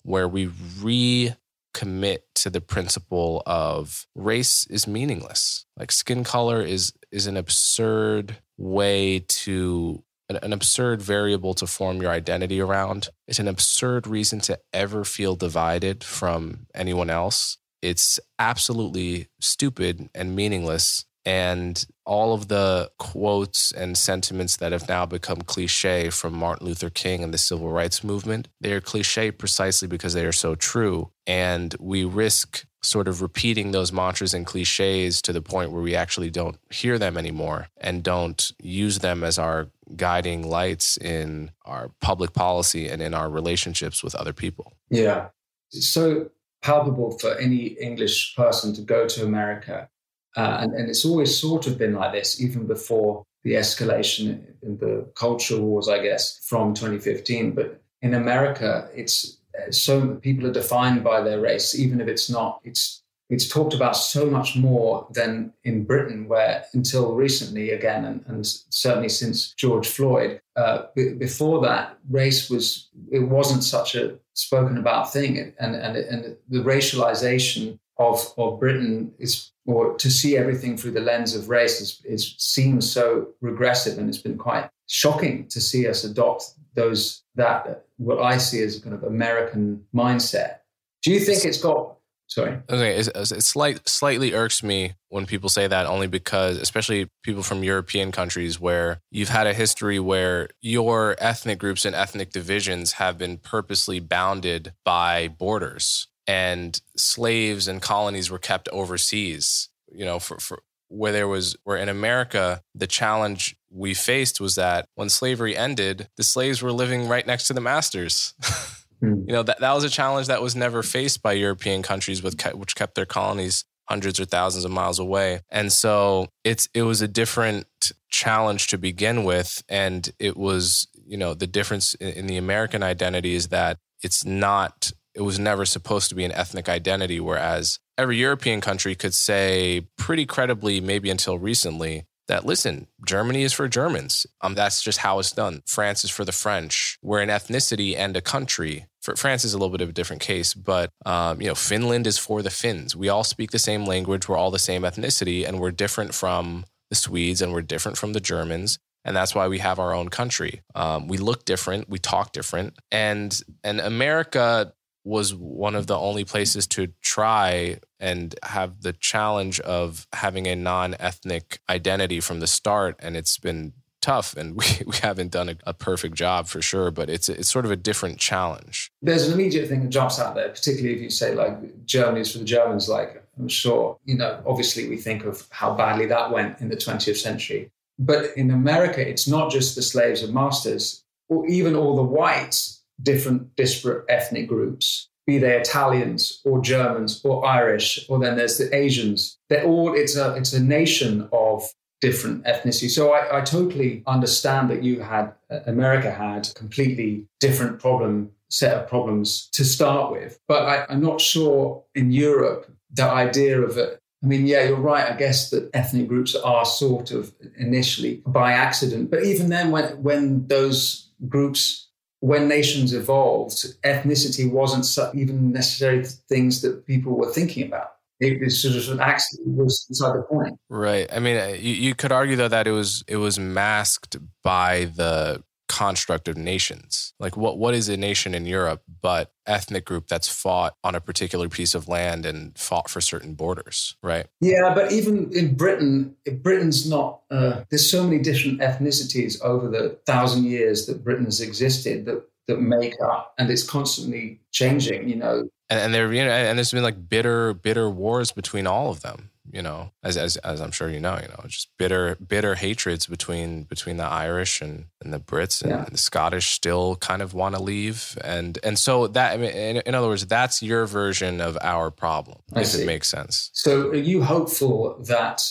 where we recommit to the principle of race is meaningless. Like skin color is is an absurd way to an, absurd variable to form your identity around. It's an absurd reason to ever feel divided from anyone else. It's absolutely stupid and meaningless. And all of the quotes and sentiments that have now become cliche from Martin Luther King and the civil rights movement, they are cliche precisely because they are so true. And we risk sort of repeating those mantras and cliches to the point where we actually don't hear them anymore and don't use them as our guiding lights in our public policy and in our relationships with other people. Yeah. So palpable for any English person to go to America. Uh, and, and it's always sort of been like this, even before the escalation in the culture wars, I guess, from 2015. But in America, it's so people are defined by their race, even if it's not. It's it's talked about so much more than in Britain, where until recently, again, and, and certainly since George Floyd, uh, b- before that, race was it wasn't such a spoken about thing, and and and the racialization of of Britain is or to see everything through the lens of race is, is seems so regressive, and it's been quite shocking to see us adopt those that what I see as a kind of American mindset. Do you think it's got Sorry. Okay, it slight, slightly irks me when people say that, only because, especially people from European countries, where you've had a history where your ethnic groups and ethnic divisions have been purposely bounded by borders, and slaves and colonies were kept overseas. You know, for, for where there was where in America the challenge we faced was that when slavery ended, the slaves were living right next to the masters. Hmm. You know that that was a challenge that was never faced by European countries with which kept their colonies hundreds or thousands of miles away. And so it's it was a different challenge to begin with and it was, you know, the difference in, in the American identity is that it's not it was never supposed to be an ethnic identity whereas every European country could say pretty credibly maybe until recently that listen, Germany is for Germans. Um, that's just how it's done. France is for the French. We're an ethnicity and a country. For France is a little bit of a different case, but um, you know, Finland is for the Finns. We all speak the same language. We're all the same ethnicity, and we're different from the Swedes, and we're different from the Germans. And that's why we have our own country. Um, we look different. We talk different. And and America was one of the only places to try and have the challenge of having a non ethnic identity from the start. And it's been tough, and we, we haven't done a, a, perfect job for sure. But it's it's sort of a different challenge. There's an immediate thing that jumps out there, particularly if you say like Germany's for the Germans. Like I'm sure you know. Obviously, we think of how badly that went in the 20th century. But in America, it's not just the slaves and masters, or even all the whites, different disparate ethnic groups be they Italians or Germans or Irish, or then there's the Asians. They're all it's a it's a nation of different ethnicity. So I, I totally understand that you had uh, America had completely different problem set of problems to start with. But I, I'm not sure in Europe the idea of it. I mean, yeah, you're right. I guess that ethnic groups are sort of initially by accident, but even then, when when those groups when nations evolved, ethnicity wasn't even necessarily things that people were thinking about. It was sort of an accident was inside the point. Right. I mean, uh, you, you could argue though that it was it was masked by the construct of nations. Like what what is a nation in Europe but ethnic group that's fought on a particular piece of land and fought for certain borders, right? Yeah, but even in Britain, Britain's not. Uh, there's so many different ethnicities over the thousand years that Britain has existed that that make up, and it's constantly changing. You know, and, and there, you know, and there's been like bitter, bitter wars between all of them you know, as as as I'm sure you know, you know, just bitter bitter hatreds between between the Irish and, and the Brits and, yeah. and the Scottish still kind of want to leave, and and so that I mean, in, in, other words, that's your version of our problem, I if see. it makes sense. So, are you hopeful that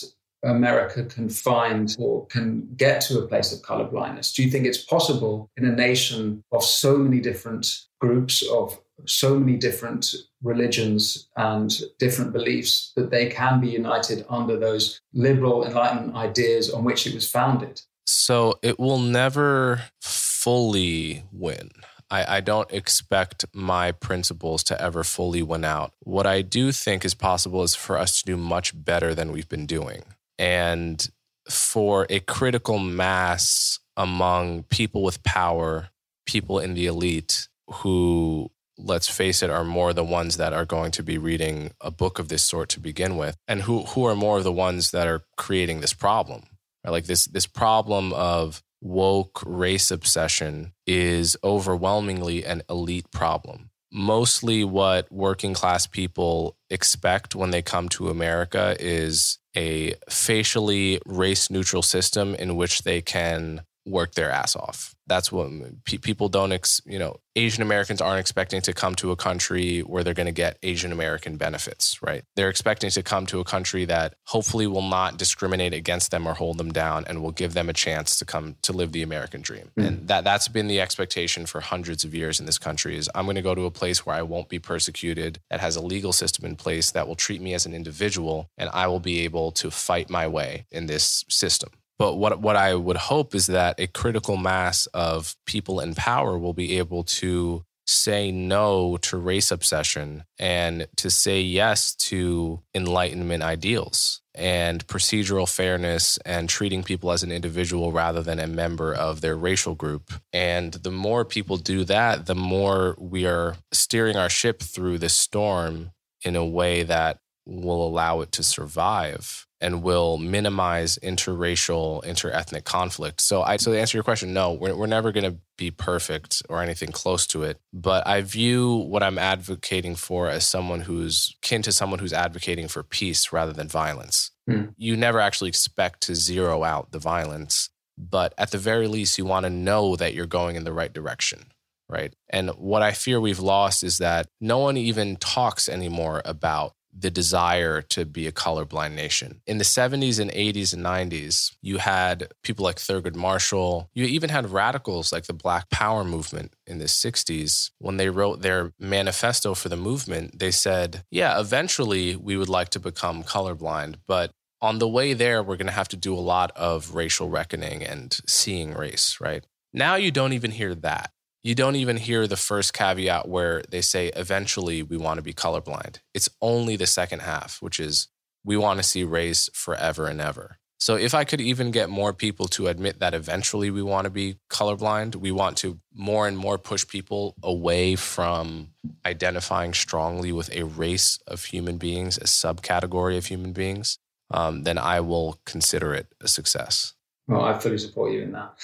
America can find or can get to a place of color blindness? Do you think it's possible in a nation of so many different groups of so many different religions and different beliefs that they can be united under those liberal enlightenment ideas on which it was founded. So it will never fully win. I, I, don't expect my principles to ever fully win out. What I do think is possible is for us to do much better than we've been doing. And for a critical mass among people with power, people in the elite who let's face it, are more the ones that are going to be reading a book of this sort to begin with, and who who are more of the ones that are creating this problem. Right? Like this this problem of woke race obsession is overwhelmingly an elite problem. Mostly what working class people expect when they come to America is a facially race neutral system in which they can work their ass off. That's what people don't, ex, you know, Asian Americans aren't expecting to come to a country where they're going to get Asian American benefits, right? They're expecting to come to a country that hopefully will not discriminate against them or hold them down and will give them a chance to come to live the American dream. Mm. And that that's been the expectation for hundreds of years in this country is I'm going to go to a place where I won't be persecuted, that has a legal system in place that will treat me as an individual and I will be able to fight my way in this system. But what what I would hope is that a critical mass of people in power will be able to say no to race obsession and to say yes to enlightenment ideals and procedural fairness and treating people as an individual rather than a member of their racial group. And the more people do that, the more we are steering our ship through the storm in a way that will allow it to survive and will minimize interracial, interethnic conflict. So, I so to answer your question, no, we're, we're never going to be perfect or anything close to it. But I view what I'm advocating for as someone who's kin to someone who's advocating for peace rather than violence. Mm. You never actually expect to zero out the violence, but at the very least, you want to know that you're going in the right direction right? And what I fear we've lost is that no one even talks anymore about the desire to be a colorblind nation. In the 70s and 80s and 90s, you had people like Thurgood Marshall. You even had radicals like the Black Power movement in the 60s. When they wrote their manifesto for the movement, they said, yeah, eventually we would like to become colorblind, but on the way there, we're going to have to do a lot of racial reckoning and seeing race, right? Now you don't even hear that you don't even hear the first caveat where they say eventually we want to be colorblind. It's only the second half, which is we want to see race forever and ever. So if I could even get more people to admit that eventually we want to be colorblind, we want to more and more push people away from identifying strongly with a race of human beings, a subcategory of human beings, um, then I will consider it a success. Well, I fully support you in that.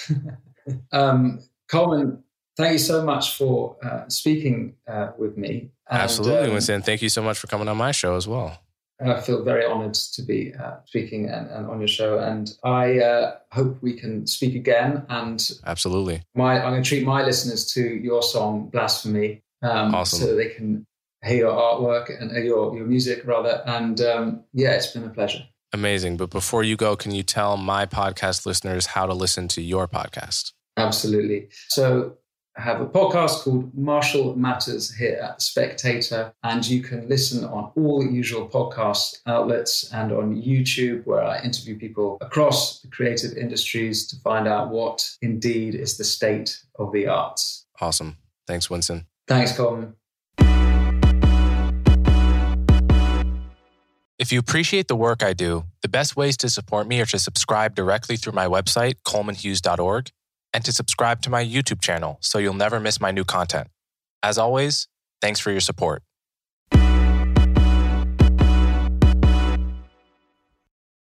um, Coleman, thank you so much for uh, speaking uh, with me. And, Absolutely, um, Winston. Thank you so much for coming on my show as well. I feel very honored to be uh, speaking and, and, on your show, and I uh, hope we can speak again. And absolutely, my I'm going to treat my listeners to your song "Blasphemy," um, awesome. so they can hear your artwork and uh, your your music rather. And um, yeah, it's been a pleasure. Amazing. But before you go, can you tell my podcast listeners how to listen to your podcast? Absolutely. So I have a podcast called Marshall Matters here at Spectator, and you can listen on all the usual podcast outlets and on YouTube, where I interview people across the creative industries to find out what indeed is the state of the arts. Awesome. Thanks, Winston. Thanks, Coleman. If you appreciate the work I do, the best ways to support me are to subscribe directly through my website, colemanhughes.org and to subscribe to my YouTube channel so you'll never miss my new content. As always, thanks for your support.